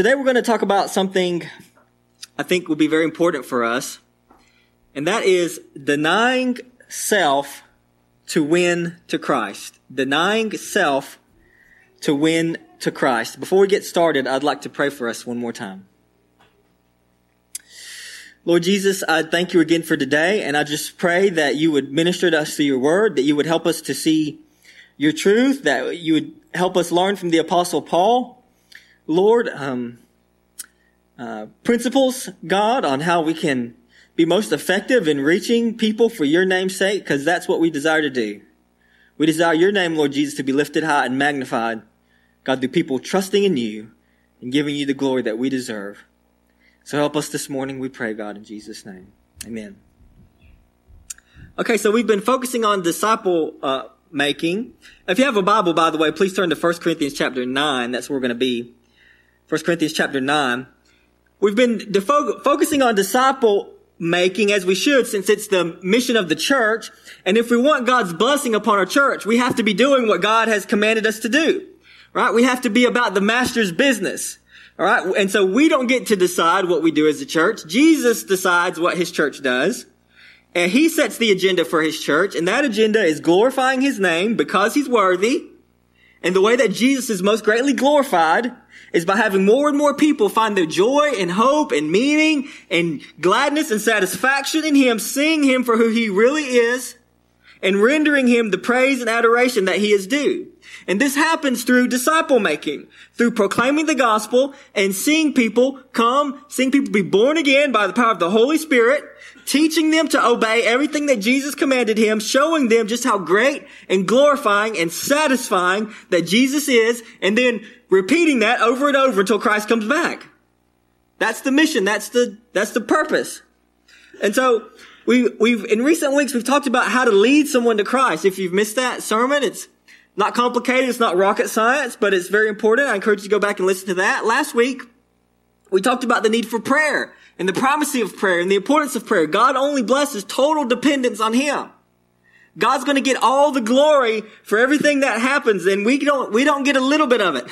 Today we're going to talk about something I think will be very important for us, and that is denying self to win to Christ. Denying self to win to Christ. Before we get started, I'd like to pray for us one more time. Lord Jesus, I thank you again for today, and I just pray that you would minister to us through your word, that you would help us to see your truth, that you would help us learn from the apostle Paul. Lord, um, uh, principles, God, on how we can be most effective in reaching people for your name's sake, because that's what we desire to do. We desire your name, Lord Jesus, to be lifted high and magnified. God, through people trusting in you and giving you the glory that we deserve. So help us this morning, we pray, God, in Jesus' name. Amen. Okay, so we've been focusing on disciple uh, making. If you have a Bible, by the way, please turn to 1 Corinthians chapter 9. That's where we're going to be. 1 Corinthians chapter 9. We've been defo- focusing on disciple making as we should since it's the mission of the church. And if we want God's blessing upon our church, we have to be doing what God has commanded us to do. Right? We have to be about the master's business. All right. And so we don't get to decide what we do as a church. Jesus decides what his church does. And he sets the agenda for his church. And that agenda is glorifying his name because he's worthy. And the way that Jesus is most greatly glorified is by having more and more people find their joy and hope and meaning and gladness and satisfaction in Him, seeing Him for who He really is, and rendering Him the praise and adoration that He is due. And this happens through disciple making, through proclaiming the gospel and seeing people come, seeing people be born again by the power of the Holy Spirit, teaching them to obey everything that Jesus commanded him, showing them just how great and glorifying and satisfying that Jesus is, and then repeating that over and over until Christ comes back. That's the mission. That's the, that's the purpose. And so we, we've, in recent weeks, we've talked about how to lead someone to Christ. If you've missed that sermon, it's not complicated. It's not rocket science, but it's very important. I encourage you to go back and listen to that. Last week, we talked about the need for prayer and the primacy of prayer and the importance of prayer. God only blesses total dependence on Him. God's going to get all the glory for everything that happens and we don't, we don't get a little bit of it.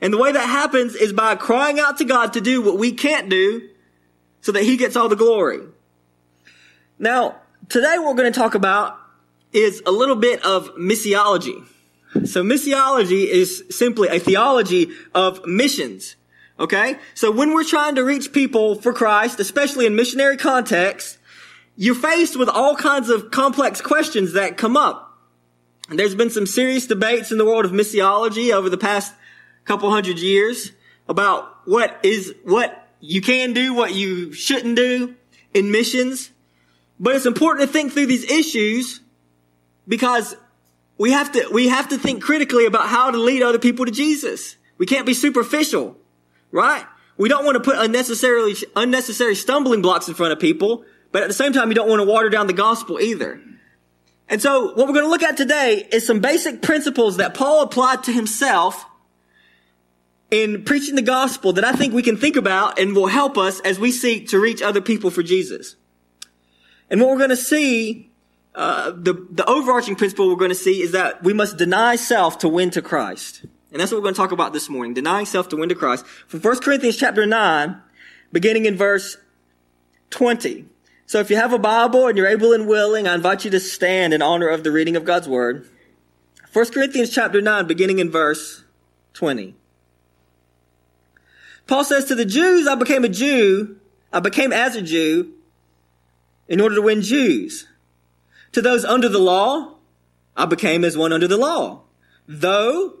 And the way that happens is by crying out to God to do what we can't do so that He gets all the glory. Now, today what we're going to talk about is a little bit of missiology. So missiology is simply a theology of missions. Okay? So when we're trying to reach people for Christ, especially in missionary contexts, you're faced with all kinds of complex questions that come up. And there's been some serious debates in the world of missiology over the past couple hundred years about what is, what you can do, what you shouldn't do in missions. But it's important to think through these issues because we have to, we have to think critically about how to lead other people to Jesus. We can't be superficial, right? We don't want to put unnecessarily, unnecessary stumbling blocks in front of people, but at the same time, you don't want to water down the gospel either. And so what we're going to look at today is some basic principles that Paul applied to himself in preaching the gospel that I think we can think about and will help us as we seek to reach other people for Jesus. And what we're going to see, uh, the, the overarching principle we're going to see is that we must deny self to win to Christ. And that's what we're going to talk about this morning, denying self to win to Christ. From 1 Corinthians chapter 9, beginning in verse 20. So if you have a Bible and you're able and willing, I invite you to stand in honor of the reading of God's Word. 1 Corinthians chapter 9, beginning in verse 20. Paul says to the Jews, I became a Jew, I became as a Jew in order to win Jews. To those under the law, I became as one under the law. Though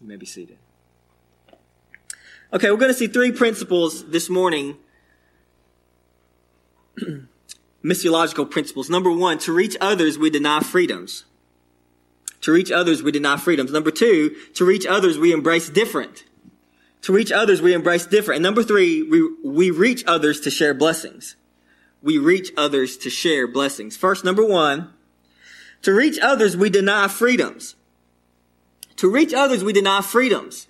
You may be seated. Okay, we're going to see three principles this morning. Missiological principles. Number one, to reach others, we deny freedoms. To reach others, we deny freedoms. Number two, to reach others, we embrace different. To reach others, we embrace different. And number three, we, we reach others to share blessings. We reach others to share blessings. First, number one, to reach others, we deny freedoms. To reach others, we deny freedoms.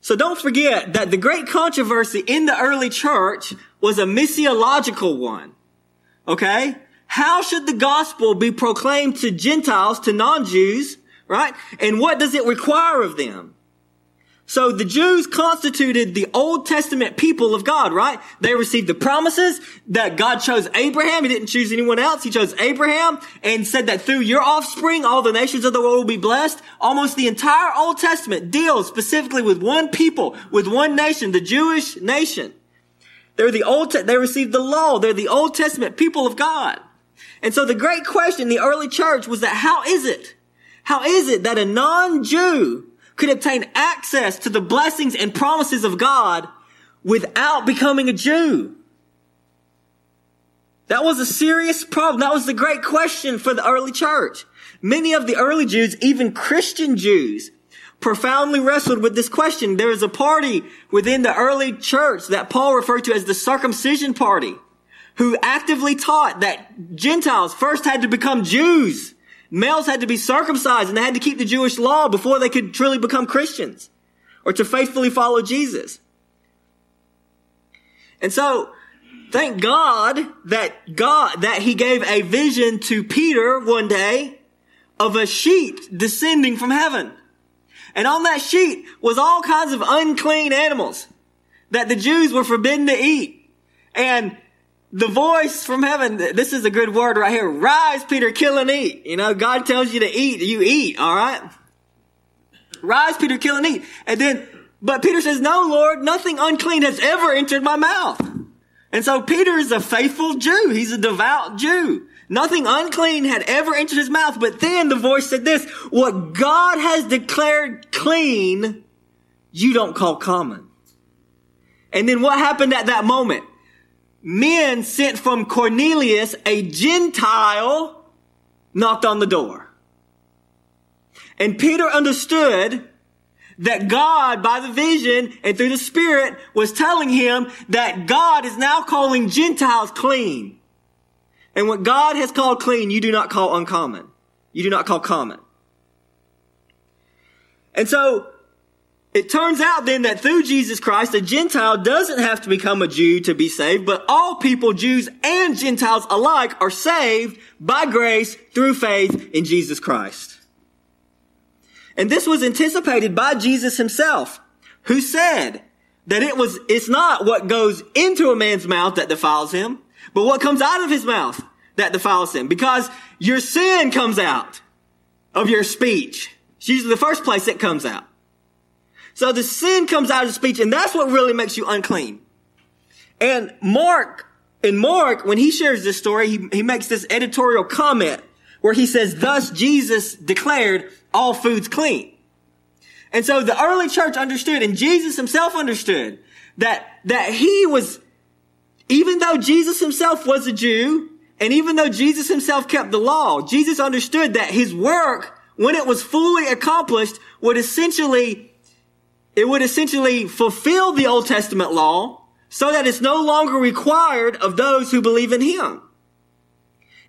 So don't forget that the great controversy in the early church was a missiological one. Okay? How should the gospel be proclaimed to Gentiles, to non-Jews, right? And what does it require of them? So the Jews constituted the Old Testament people of God, right? They received the promises that God chose Abraham. He didn't choose anyone else. He chose Abraham and said that through your offspring, all the nations of the world will be blessed. Almost the entire Old Testament deals specifically with one people, with one nation, the Jewish nation. They're the Old, they received the law. They're the Old Testament people of God. And so the great question in the early church was that how is it? How is it that a non-Jew could obtain access to the blessings and promises of God without becoming a Jew? That was a serious problem. That was the great question for the early church. Many of the early Jews, even Christian Jews, profoundly wrestled with this question. There is a party within the early church that Paul referred to as the circumcision party, who actively taught that Gentiles first had to become Jews Males had to be circumcised and they had to keep the Jewish law before they could truly become Christians or to faithfully follow Jesus. And so, thank God that God, that he gave a vision to Peter one day of a sheet descending from heaven. And on that sheet was all kinds of unclean animals that the Jews were forbidden to eat. And the voice from heaven, this is a good word right here. Rise, Peter, kill and eat. You know, God tells you to eat, you eat, alright? Rise, Peter, kill and eat. And then, but Peter says, no, Lord, nothing unclean has ever entered my mouth. And so Peter is a faithful Jew. He's a devout Jew. Nothing unclean had ever entered his mouth. But then the voice said this, what God has declared clean, you don't call common. And then what happened at that moment? Men sent from Cornelius, a Gentile, knocked on the door. And Peter understood that God, by the vision and through the Spirit, was telling him that God is now calling Gentiles clean. And what God has called clean, you do not call uncommon. You do not call common. And so, it turns out then that through Jesus Christ, a Gentile doesn't have to become a Jew to be saved, but all people, Jews and Gentiles alike, are saved by grace through faith in Jesus Christ. And this was anticipated by Jesus himself, who said that it was, it's not what goes into a man's mouth that defiles him, but what comes out of his mouth that defiles him. Because your sin comes out of your speech. It's usually the first place it comes out. So the sin comes out of speech, and that's what really makes you unclean. And Mark, in Mark, when he shares this story, he, he makes this editorial comment where he says, thus Jesus declared all foods clean. And so the early church understood, and Jesus himself understood, that, that he was, even though Jesus himself was a Jew, and even though Jesus himself kept the law, Jesus understood that his work, when it was fully accomplished, would essentially it would essentially fulfill the Old Testament law so that it's no longer required of those who believe in him.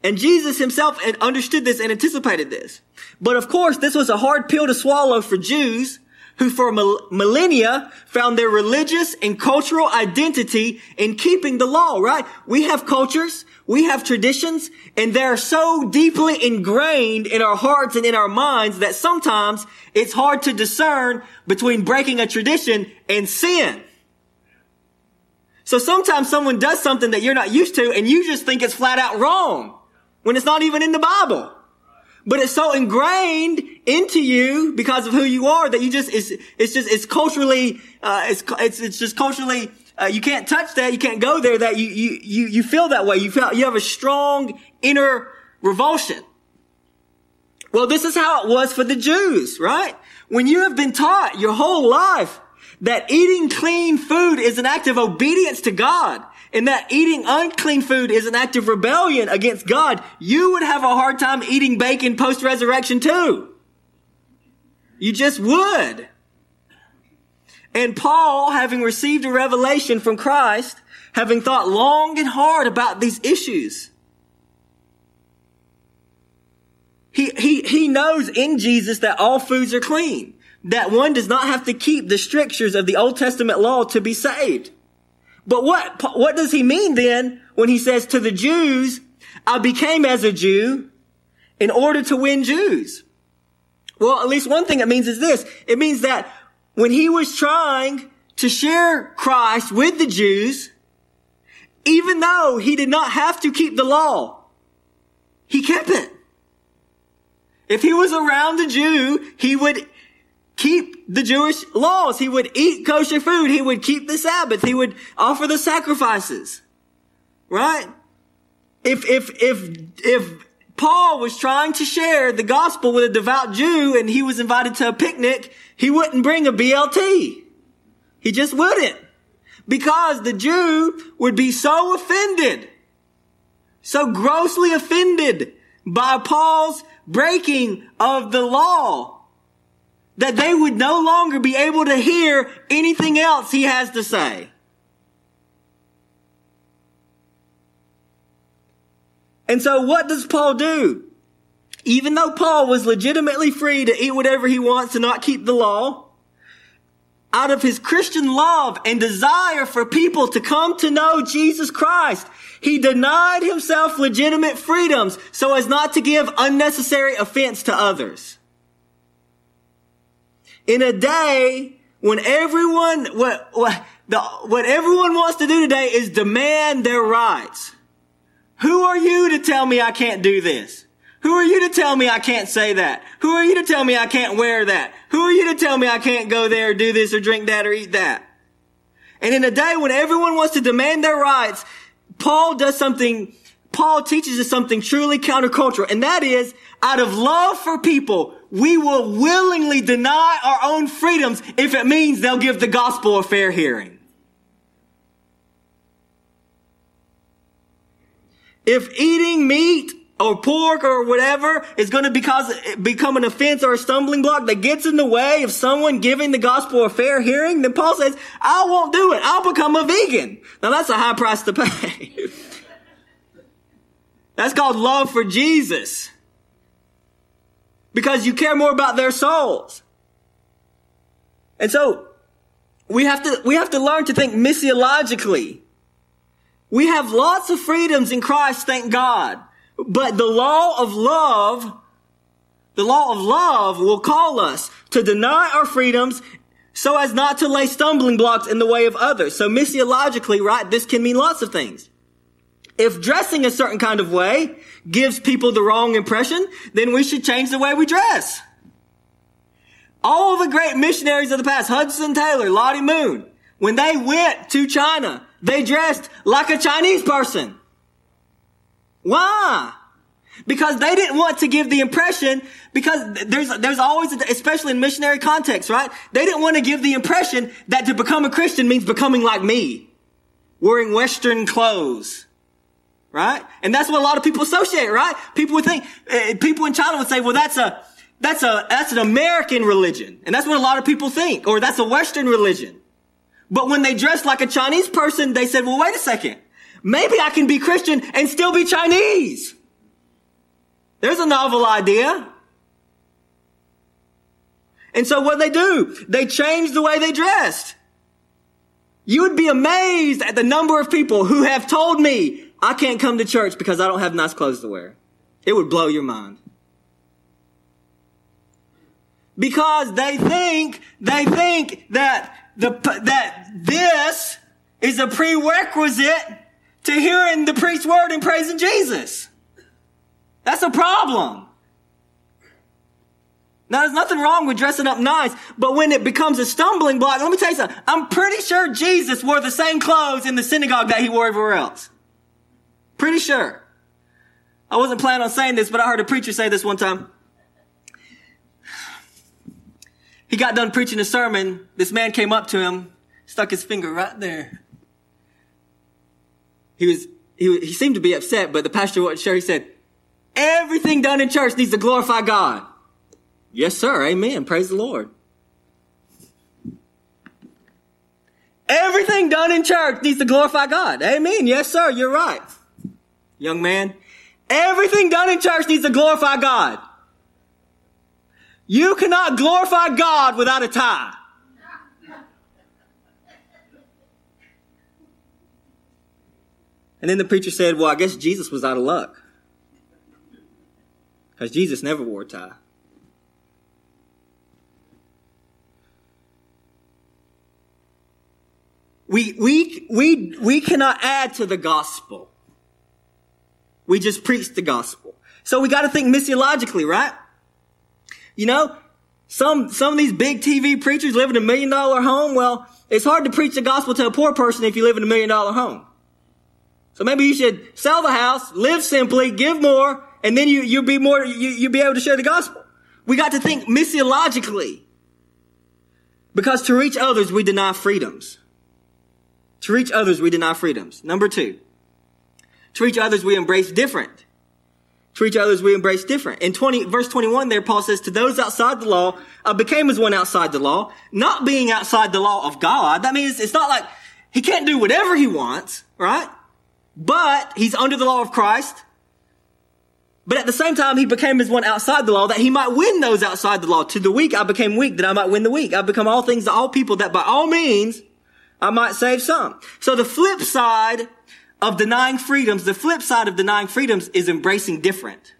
And Jesus himself understood this and anticipated this. But of course, this was a hard pill to swallow for Jews who for millennia found their religious and cultural identity in keeping the law, right? We have cultures, we have traditions, and they're so deeply ingrained in our hearts and in our minds that sometimes it's hard to discern between breaking a tradition and sin. So sometimes someone does something that you're not used to and you just think it's flat out wrong when it's not even in the Bible. But it's so ingrained into you because of who you are that you just, it's, it's just, it's culturally, uh, it's, it's, it's just culturally, uh, you can't touch that, you can't go there that you, you, you, you feel that way. You feel, you have a strong inner revulsion. Well, this is how it was for the Jews, right? When you have been taught your whole life that eating clean food is an act of obedience to God, and that eating unclean food is an act of rebellion against God, you would have a hard time eating bacon post-resurrection too. You just would. And Paul, having received a revelation from Christ, having thought long and hard about these issues, he, he, he knows in Jesus that all foods are clean, that one does not have to keep the strictures of the Old Testament law to be saved. But what, what does he mean then when he says to the Jews, I became as a Jew in order to win Jews? Well, at least one thing it means is this. It means that when he was trying to share Christ with the Jews, even though he did not have to keep the law, he kept it. If he was around a Jew, he would keep the Jewish laws. He would eat kosher food. He would keep the Sabbath. He would offer the sacrifices. Right? If, if, if, if Paul was trying to share the gospel with a devout Jew and he was invited to a picnic, he wouldn't bring a BLT. He just wouldn't. Because the Jew would be so offended, so grossly offended by Paul's breaking of the law that they would no longer be able to hear anything else he has to say. And so what does Paul do? Even though Paul was legitimately free to eat whatever he wants and not keep the law, out of his Christian love and desire for people to come to know Jesus Christ, he denied himself legitimate freedoms so as not to give unnecessary offense to others in a day when everyone, what, what, the, what everyone wants to do today is demand their rights. Who are you to tell me I can't do this? Who are you to tell me I can't say that? Who are you to tell me I can't wear that? Who are you to tell me I can't go there, do this, or drink that, or eat that? And in a day when everyone wants to demand their rights, Paul does something, Paul teaches us something truly countercultural, and that is, out of love for people, we will willingly deny our own freedoms if it means they'll give the gospel a fair hearing. If eating meat or pork or whatever is going to because, become an offense or a stumbling block that gets in the way of someone giving the gospel a fair hearing, then Paul says, I won't do it. I'll become a vegan. Now that's a high price to pay. that's called love for Jesus because you care more about their souls. And so we have to, we have to learn to think missiologically. We have lots of freedoms in Christ, thank God. But the law of love, the law of love will call us to deny our freedoms so as not to lay stumbling blocks in the way of others. So missiologically, right, this can mean lots of things. If dressing a certain kind of way gives people the wrong impression, then we should change the way we dress. All the great missionaries of the past, Hudson Taylor, Lottie Moon, when they went to China, they dressed like a Chinese person. Why? Because they didn't want to give the impression, because there's, there's always, especially in missionary context, right? They didn't want to give the impression that to become a Christian means becoming like me. Wearing Western clothes right? And that's what a lot of people associate, right? People would think, uh, people in China would say, well, that's a, that's a, that's an American religion. And that's what a lot of people think, or that's a Western religion. But when they dress like a Chinese person, they said, well, wait a second. Maybe I can be Christian and still be Chinese. There's a novel idea. And so what they do? They change the way they dressed. You would be amazed at the number of people who have told me, I can't come to church because I don't have nice clothes to wear. It would blow your mind. Because they think, they think that the, that this is a prerequisite to hearing the preached word and praising Jesus. That's a problem. Now, there's nothing wrong with dressing up nice, but when it becomes a stumbling block, let me tell you something. I'm pretty sure Jesus wore the same clothes in the synagogue that he wore everywhere else. Pretty sure. I wasn't planning on saying this, but I heard a preacher say this one time. He got done preaching a sermon. This man came up to him, stuck his finger right there. He was, he, he seemed to be upset, but the pastor wasn't sure. He said, everything done in church needs to glorify God. Yes, sir. Amen. Praise the Lord. Everything done in church needs to glorify God. Amen. Yes, sir. You're right. Young man, everything done in church needs to glorify God. You cannot glorify God without a tie. And then the preacher said, Well, I guess Jesus was out of luck. Because Jesus never wore a tie. We, we, we, we cannot add to the gospel. We just preach the gospel. So we got to think missiologically, right? You know, some, some of these big TV preachers live in a million dollar home. Well, it's hard to preach the gospel to a poor person if you live in a million dollar home. So maybe you should sell the house, live simply, give more, and then you, you'll be more, you, you'll be able to share the gospel. We got to think missiologically. Because to reach others, we deny freedoms. To reach others, we deny freedoms. Number two, to reach others, we embrace different. To reach others, we embrace different. In 20, verse 21 there, Paul says, to those outside the law, I became as one outside the law, not being outside the law of God. That means it's not like he can't do whatever he wants, right? But he's under the law of Christ. But at the same time, he became as one outside the law that he might win those outside the law. To the weak, I became weak that I might win the weak. I become all things to all people that by all means I might save some. So the flip side of denying freedoms, the flip side of denying freedoms is embracing different.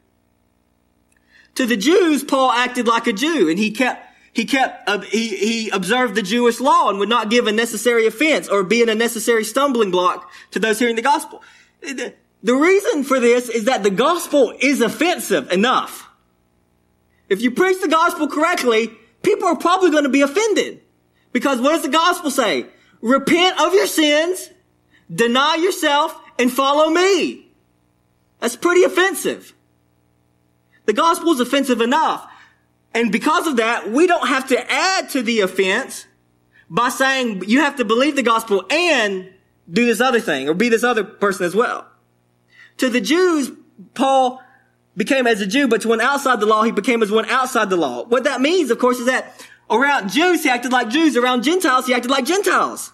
To the Jews, Paul acted like a Jew and he kept he kept, uh, he, he observed the Jewish law and would not give a necessary offense or be a necessary stumbling block to those hearing the gospel. The reason for this is that the gospel is offensive enough. If you preach the gospel correctly, people are probably going to be offended. Because what does the gospel say? Repent of your sins, deny yourself, and follow me. That's pretty offensive. The gospel is offensive enough. And because of that, we don't have to add to the offense by saying you have to believe the gospel and do this other thing or be this other person as well. To the Jews, Paul became as a Jew, but to one outside the law, he became as one outside the law. What that means, of course, is that around Jews, he acted like Jews. Around Gentiles, he acted like Gentiles.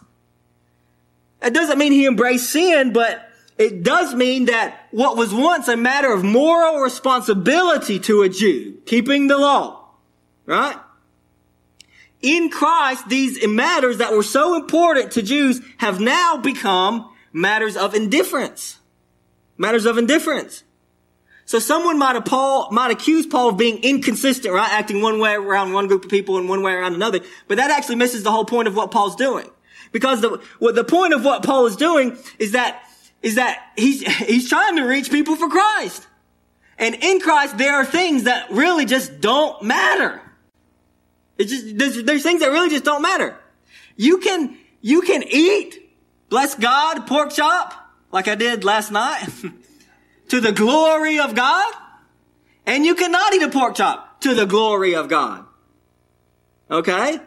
It doesn't mean he embraced sin, but it does mean that what was once a matter of moral responsibility to a Jew, keeping the law, Right? In Christ, these matters that were so important to Jews have now become matters of indifference. Matters of indifference. So someone might, Paul, might accuse Paul of being inconsistent, right? Acting one way around one group of people and one way around another. But that actually misses the whole point of what Paul's doing. Because the, the point of what Paul is doing is that, is that he's, he's trying to reach people for Christ. And in Christ, there are things that really just don't matter. It's just, there's, there's things that really just don't matter. You can, you can eat, bless God, pork chop, like I did last night, to the glory of God. And you cannot eat a pork chop to the glory of God. Okay?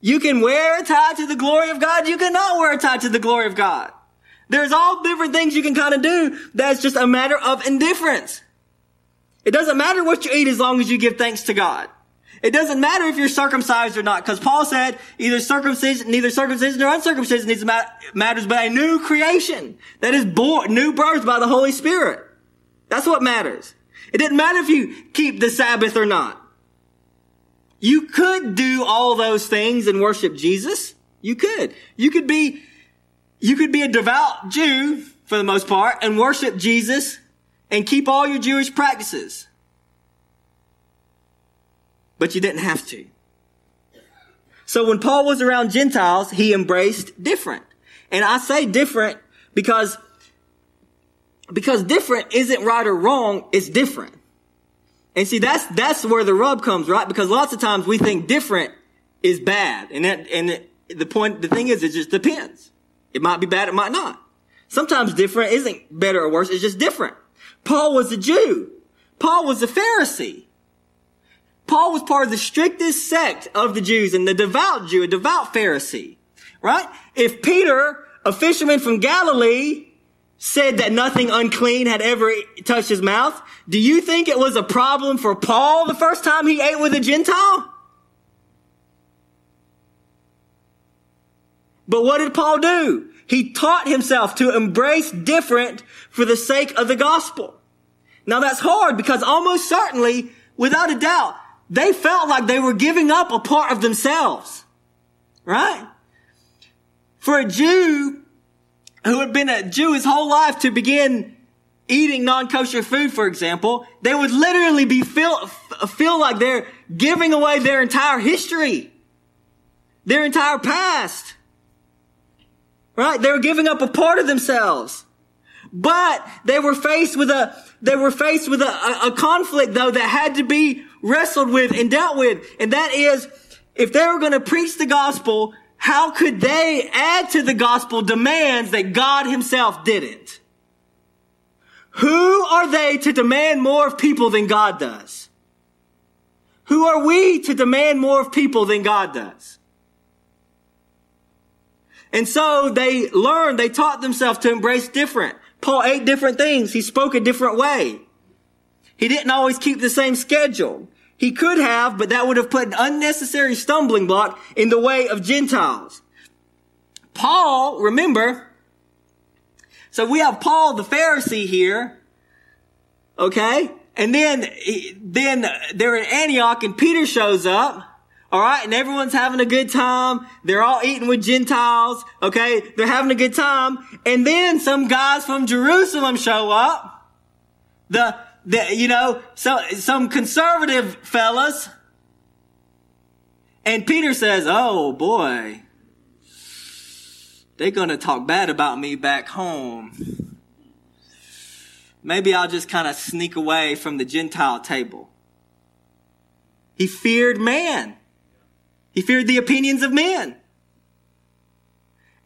You can wear a tie to the glory of God. You cannot wear a tie to the glory of God. There's all different things you can kind of do. That's just a matter of indifference. It doesn't matter what you eat as long as you give thanks to God. It doesn't matter if you're circumcised or not, because Paul said either circumcision, neither circumcision nor uncircumcision needs matters, but a new creation that is born, new birth by the Holy Spirit. That's what matters. It doesn't matter if you keep the Sabbath or not. You could do all those things and worship Jesus. You could. You could be, you could be a devout Jew for the most part and worship Jesus and keep all your Jewish practices but you didn't have to. So when Paul was around Gentiles, he embraced different. And I say different because, because different isn't right or wrong, it's different. And see, that's, that's where the rub comes, right? Because lots of times we think different is bad. And that, and the point, the thing is, it just depends. It might be bad, it might not. Sometimes different isn't better or worse, it's just different. Paul was a Jew. Paul was a Pharisee. Paul was part of the strictest sect of the Jews and the devout Jew, a devout Pharisee, right? If Peter, a fisherman from Galilee, said that nothing unclean had ever touched his mouth, do you think it was a problem for Paul the first time he ate with a Gentile? But what did Paul do? He taught himself to embrace different for the sake of the gospel. Now that's hard because almost certainly, without a doubt, they felt like they were giving up a part of themselves. Right? For a Jew who had been a Jew his whole life to begin eating non-kosher food, for example, they would literally be feel, feel like they're giving away their entire history, their entire past. Right? They were giving up a part of themselves. But they were faced with a, they were faced with a, a, a conflict though that had to be wrestled with and dealt with. And that is, if they were going to preach the gospel, how could they add to the gospel demands that God himself didn't? Who are they to demand more of people than God does? Who are we to demand more of people than God does? And so they learned, they taught themselves to embrace different. Paul ate different things. He spoke a different way. He didn't always keep the same schedule. He could have, but that would have put an unnecessary stumbling block in the way of Gentiles. Paul, remember, so we have Paul the Pharisee here, okay? And then, then they're in Antioch and Peter shows up. All right. And everyone's having a good time. They're all eating with Gentiles. Okay. They're having a good time. And then some guys from Jerusalem show up. The, the, you know, so, some conservative fellas. And Peter says, Oh boy, they're going to talk bad about me back home. Maybe I'll just kind of sneak away from the Gentile table. He feared man. He feared the opinions of men.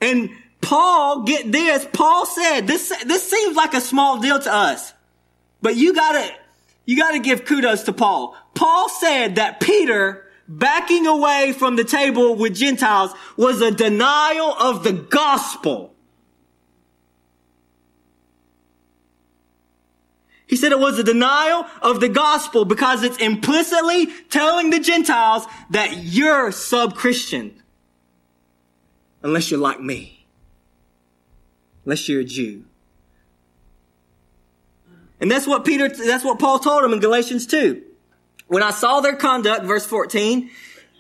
And Paul, get this, Paul said, this, this seems like a small deal to us, but you gotta, you gotta give kudos to Paul. Paul said that Peter backing away from the table with Gentiles was a denial of the gospel. He said it was a denial of the gospel because it's implicitly telling the Gentiles that you're sub-Christian. Unless you're like me. Unless you're a Jew. And that's what Peter, that's what Paul told them in Galatians 2. When I saw their conduct, verse 14,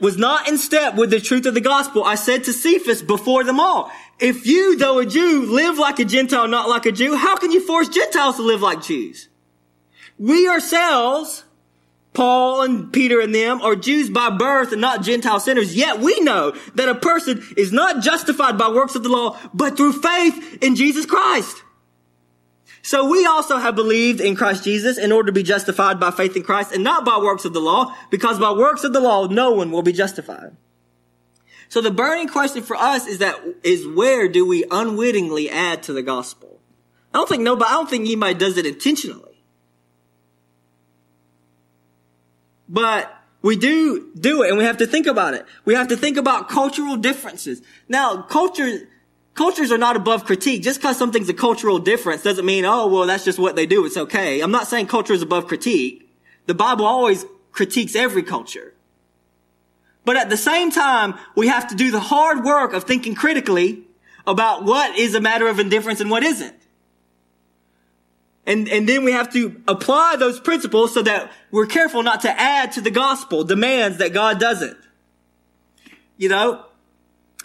was not in step with the truth of the gospel, I said to Cephas before them all, if you, though a Jew, live like a Gentile, not like a Jew, how can you force Gentiles to live like Jews? We ourselves, Paul and Peter and them are Jews by birth and not Gentile sinners. Yet we know that a person is not justified by works of the law, but through faith in Jesus Christ. So we also have believed in Christ Jesus in order to be justified by faith in Christ and not by works of the law, because by works of the law, no one will be justified. So the burning question for us is that, is where do we unwittingly add to the gospel? I don't think nobody, I don't think anybody does it intentionally. But we do do it and we have to think about it. We have to think about cultural differences. Now, culture, cultures are not above critique. Just because something's a cultural difference doesn't mean, oh, well, that's just what they do. It's okay. I'm not saying culture is above critique. The Bible always critiques every culture. But at the same time, we have to do the hard work of thinking critically about what is a matter of indifference and what isn't. And, and then we have to apply those principles so that we're careful not to add to the gospel demands that God doesn't. You know,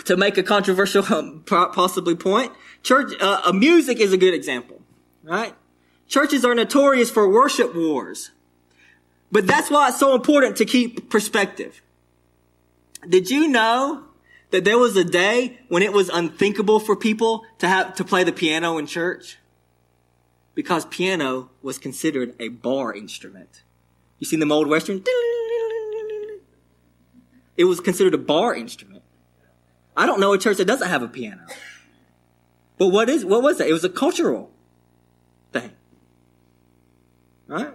to make a controversial possibly point, church, uh, uh, music is a good example, right? Churches are notorious for worship wars. But that's why it's so important to keep perspective. Did you know that there was a day when it was unthinkable for people to have, to play the piano in church? because piano was considered a bar instrument. You seen the old western? It was considered a bar instrument. I don't know a church that doesn't have a piano. But what is what was that? It was a cultural thing. Right?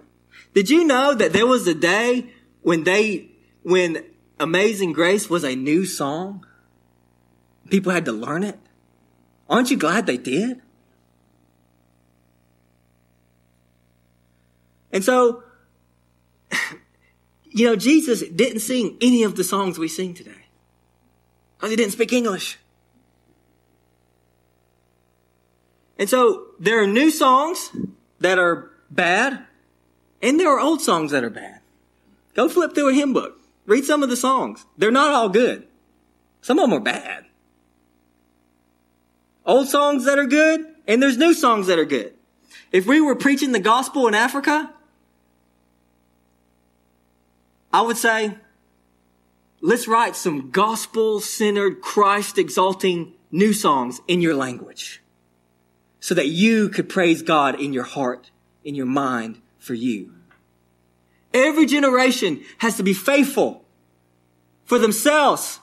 Did you know that there was a day when they when Amazing Grace was a new song? People had to learn it. Aren't you glad they did? And so, you know, Jesus didn't sing any of the songs we sing today because he didn't speak English. And so there are new songs that are bad, and there are old songs that are bad. Go flip through a hymn book. Read some of the songs. They're not all good. Some of them are bad. Old songs that are good, and there's new songs that are good. If we were preaching the gospel in Africa, I would say, let's write some gospel centered, Christ exalting new songs in your language so that you could praise God in your heart, in your mind for you. Every generation has to be faithful for themselves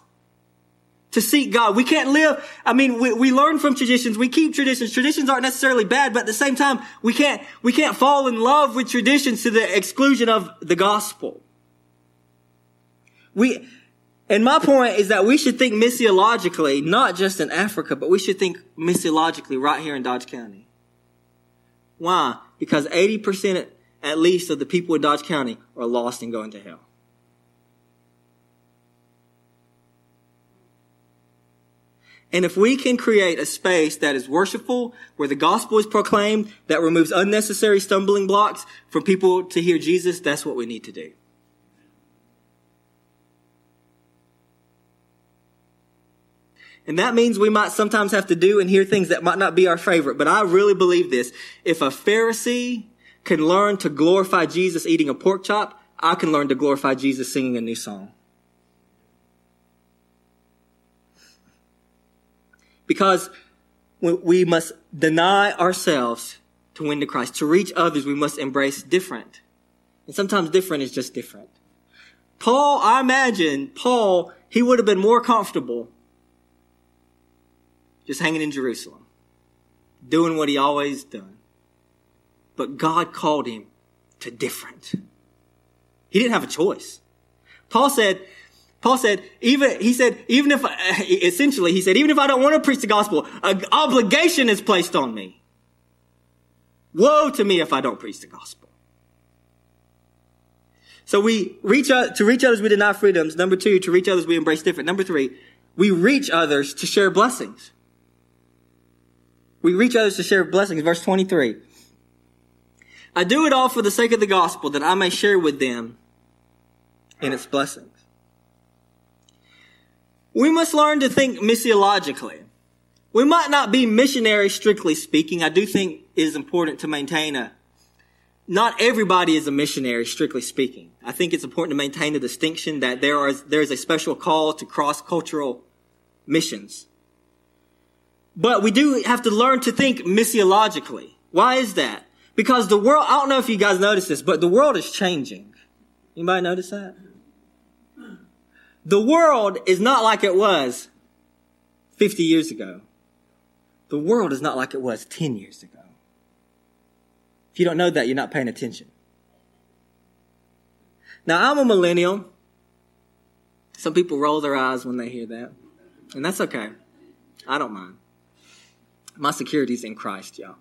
to seek God. We can't live, I mean, we, we learn from traditions, we keep traditions. Traditions aren't necessarily bad, but at the same time, we can't, we can't fall in love with traditions to the exclusion of the gospel. We, and my point is that we should think missiologically, not just in Africa, but we should think missiologically right here in Dodge County. Why? Because 80% at least of the people in Dodge County are lost and going to hell. And if we can create a space that is worshipful, where the gospel is proclaimed, that removes unnecessary stumbling blocks for people to hear Jesus, that's what we need to do. And that means we might sometimes have to do and hear things that might not be our favorite. But I really believe this. If a Pharisee can learn to glorify Jesus eating a pork chop, I can learn to glorify Jesus singing a new song. Because we must deny ourselves to win to Christ. To reach others, we must embrace different. And sometimes different is just different. Paul, I imagine, Paul, he would have been more comfortable just hanging in Jerusalem, doing what he always done. But God called him to different. He didn't have a choice. Paul said, Paul said, even, he said, even if, essentially, he said, even if I don't want to preach the gospel, an obligation is placed on me. Woe to me if I don't preach the gospel. So we reach out, to reach others, we deny freedoms. Number two, to reach others, we embrace different. Number three, we reach others to share blessings. We reach others to share blessings. Verse 23. I do it all for the sake of the gospel that I may share with them in its blessings. We must learn to think missiologically. We might not be missionary strictly speaking. I do think it is important to maintain a, not everybody is a missionary strictly speaking. I think it's important to maintain the distinction that there are, there is a special call to cross-cultural missions. But we do have to learn to think missiologically. Why is that? Because the world, I don't know if you guys notice this, but the world is changing. Anybody notice that? The world is not like it was 50 years ago. The world is not like it was 10 years ago. If you don't know that, you're not paying attention. Now, I'm a millennial. Some people roll their eyes when they hear that. And that's okay. I don't mind. My security's in Christ, y'all.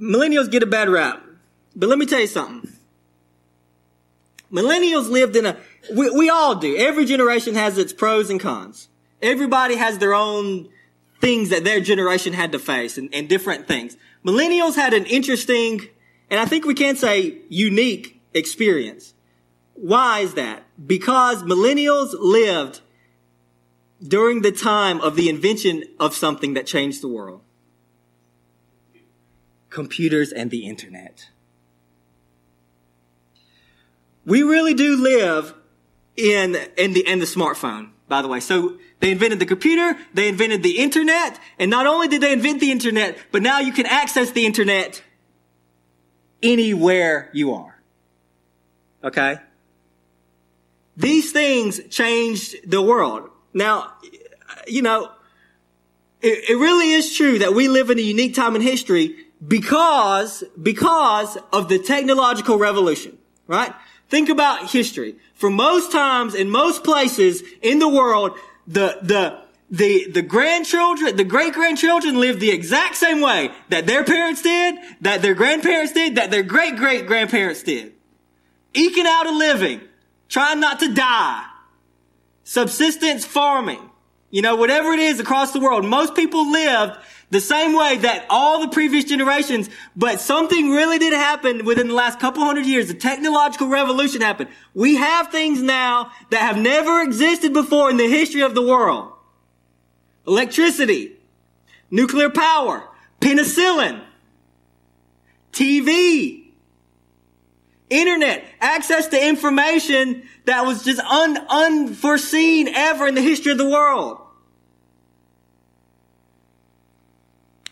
Millennials get a bad rap. But let me tell you something. Millennials lived in a, we, we all do. Every generation has its pros and cons. Everybody has their own things that their generation had to face and, and different things. Millennials had an interesting, and I think we can say unique experience. Why is that? Because millennials lived during the time of the invention of something that changed the world computers and the internet. We really do live in, in the, in the smartphone, by the way. So they invented the computer, they invented the internet, and not only did they invent the internet, but now you can access the internet anywhere you are. Okay? These things changed the world. Now, you know, it, it really is true that we live in a unique time in history because, because of the technological revolution, right? Think about history. For most times in most places in the world, the, the, the, the grandchildren, the great grandchildren lived the exact same way that their parents did, that their grandparents did, that their great great grandparents did. Eking out a living, trying not to die, subsistence farming. You know, whatever it is across the world, most people lived the same way that all the previous generations, but something really did happen within the last couple hundred years. A technological revolution happened. We have things now that have never existed before in the history of the world. Electricity, nuclear power, penicillin, TV, internet, access to information that was just un, unforeseen ever in the history of the world.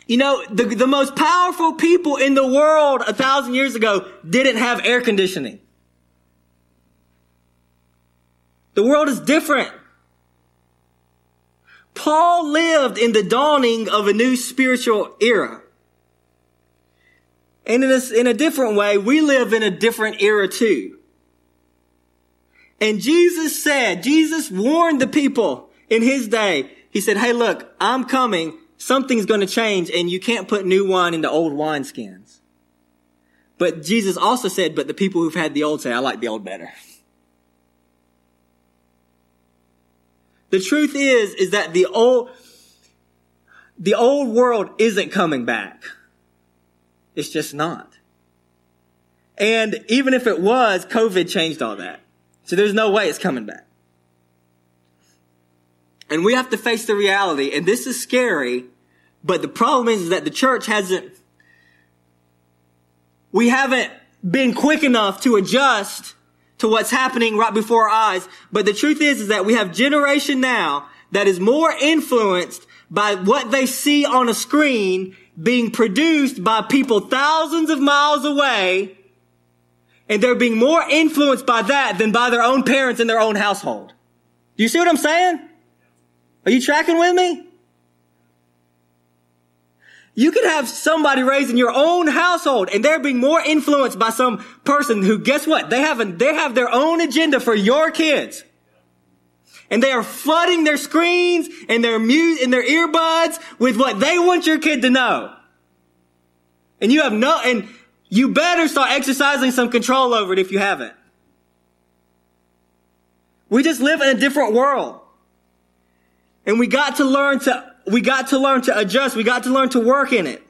You know, the, the most powerful people in the world a thousand years ago didn't have air conditioning. The world is different. Paul lived in the dawning of a new spiritual era. And in a, in a different way, we live in a different era too. And Jesus said, Jesus warned the people in his day. He said, Hey, look, I'm coming. Something's going to change and you can't put new wine into old wineskins. But Jesus also said, but the people who've had the old say, I like the old better. The truth is, is that the old, the old world isn't coming back. It's just not. And even if it was, COVID changed all that. So there's no way it's coming back. And we have to face the reality, and this is scary, but the problem is that the church hasn't, we haven't been quick enough to adjust to what's happening right before our eyes. But the truth is, is that we have generation now that is more influenced by what they see on a screen being produced by people thousands of miles away. And they're being more influenced by that than by their own parents in their own household. Do you see what I'm saying? Are you tracking with me? You could have somebody raised in your own household and they're being more influenced by some person who, guess what? They have, a, they have their own agenda for your kids. And they are flooding their screens and their mute and their earbuds with what they want your kid to know. And you have no, and you better start exercising some control over it if you haven't. We just live in a different world. And we got to learn to we got to learn to adjust. We got to learn to work in it.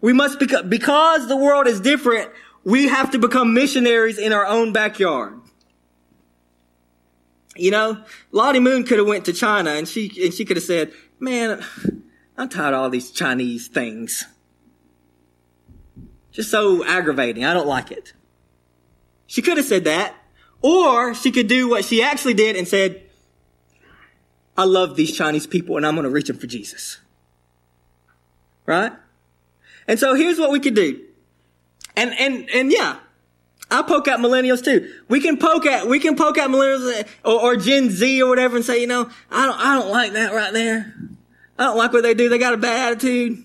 We must, beca- because the world is different, we have to become missionaries in our own backyard. You know, Lottie Moon could have went to China and she, and she could have said, man, I'm tired of all these Chinese things. Just so aggravating. I don't like it. She could have said that. Or she could do what she actually did and said, I love these Chinese people and I'm going to reach them for Jesus. Right? And so here's what we could do. And, and, and yeah, I poke at millennials too. We can poke at, we can poke at millennials or, or Gen Z or whatever and say, you know, I don't, I don't like that right there. I don't like what they do. They got a bad attitude.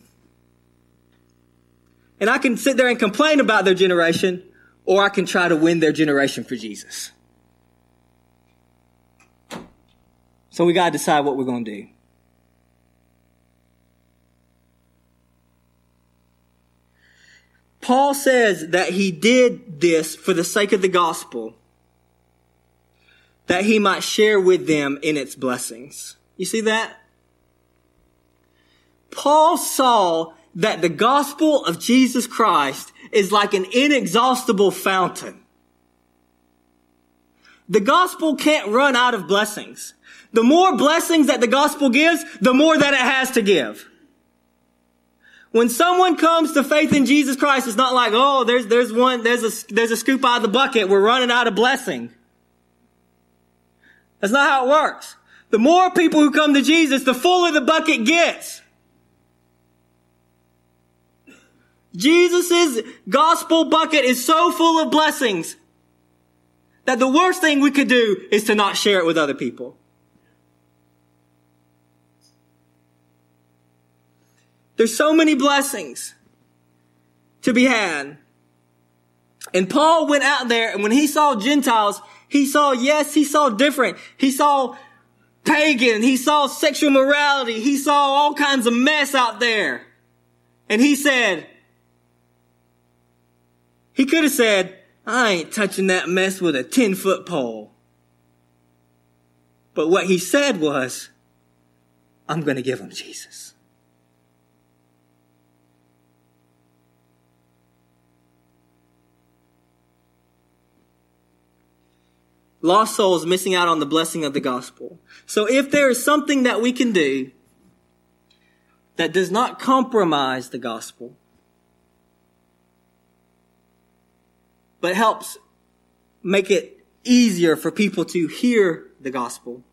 And I can sit there and complain about their generation or I can try to win their generation for Jesus. So we got to decide what we're going to do. Paul says that he did this for the sake of the gospel, that he might share with them in its blessings. You see that? Paul saw that the gospel of Jesus Christ is like an inexhaustible fountain. The gospel can't run out of blessings. The more blessings that the gospel gives, the more that it has to give. When someone comes to faith in Jesus Christ, it's not like, oh, there's, there's one, there's a, there's a scoop out of the bucket. We're running out of blessing. That's not how it works. The more people who come to Jesus, the fuller the bucket gets. Jesus' gospel bucket is so full of blessings that the worst thing we could do is to not share it with other people. There's so many blessings to be had. And Paul went out there and when he saw Gentiles, he saw, yes, he saw different. He saw pagan. He saw sexual morality. He saw all kinds of mess out there. And he said, he could have said, I ain't touching that mess with a 10 foot pole. But what he said was, I'm going to give him Jesus. Lost souls missing out on the blessing of the gospel. So if there is something that we can do that does not compromise the gospel, but helps make it easier for people to hear the gospel,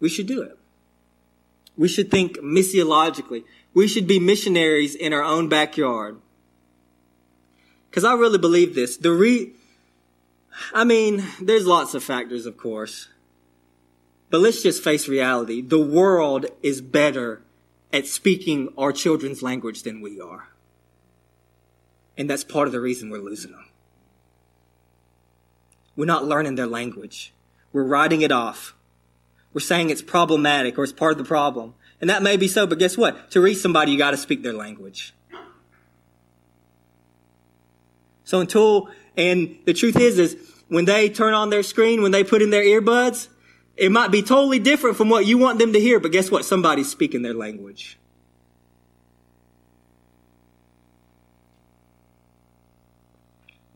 we should do it. We should think missiologically. We should be missionaries in our own backyard. Because I really believe this. The re, I mean, there's lots of factors, of course. But let's just face reality. The world is better at speaking our children's language than we are. And that's part of the reason we're losing them. We're not learning their language. We're writing it off. We're saying it's problematic or it's part of the problem. And that may be so, but guess what? To reach somebody, you got to speak their language. So until, and the truth is, is when they turn on their screen, when they put in their earbuds, it might be totally different from what you want them to hear, but guess what? Somebody's speaking their language.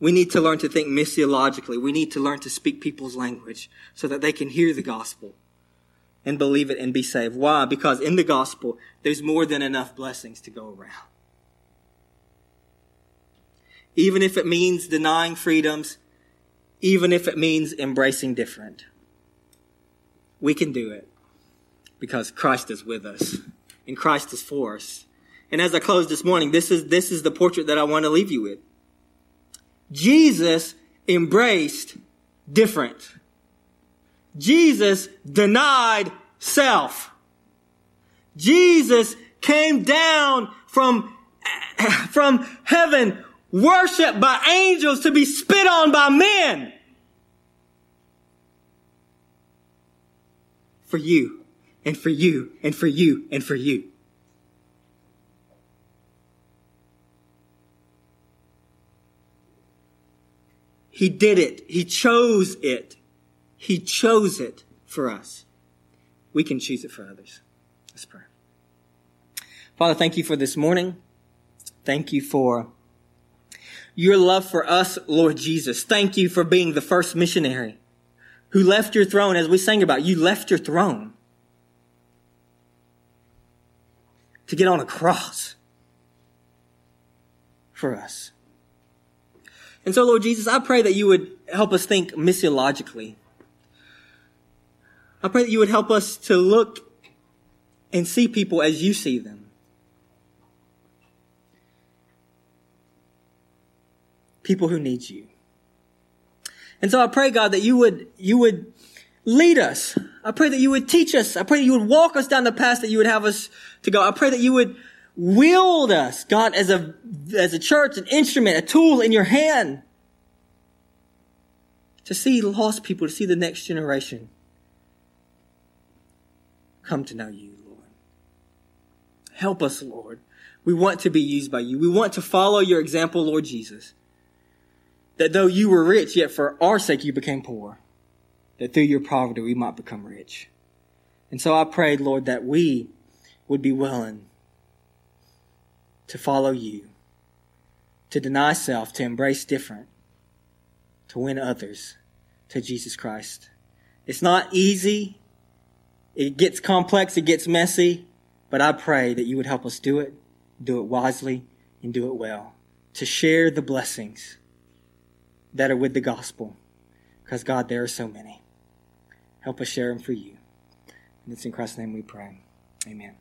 We need to learn to think missiologically. We need to learn to speak people's language so that they can hear the gospel and believe it and be saved. Why? Because in the gospel, there's more than enough blessings to go around. Even if it means denying freedoms, even if it means embracing different, we can do it because Christ is with us and Christ is for us. And as I close this morning, this is, this is the portrait that I want to leave you with. Jesus embraced different. Jesus denied self. Jesus came down from, from heaven, worshiped by angels to be spit on by men. For you, and for you, and for you, and for you. He did it. He chose it. He chose it for us. We can choose it for others. Let's pray. Father, thank you for this morning. Thank you for your love for us, Lord Jesus. Thank you for being the first missionary who left your throne, as we sang about. You left your throne to get on a cross for us. And so, Lord Jesus, I pray that you would help us think missiologically. I pray that you would help us to look and see people as you see them. People who need you. And so I pray, God, that you would, you would lead us. I pray that you would teach us. I pray that you would walk us down the path that you would have us to go. I pray that you would wield us, God, as a, as a church, an instrument, a tool in your hand to see lost people, to see the next generation come to know you, Lord. Help us, Lord. We want to be used by you. We want to follow your example, Lord Jesus. That though you were rich, yet for our sake you became poor. That through your poverty we might become rich. And so I prayed, Lord, that we would be willing to follow you, to deny self, to embrace different, to win others to Jesus Christ. It's not easy. It gets complex. It gets messy. But I pray that you would help us do it, do it wisely, and do it well. To share the blessings that are with the gospel. Because God, there are so many. Help us share them for you. And it's in Christ's name we pray. Amen.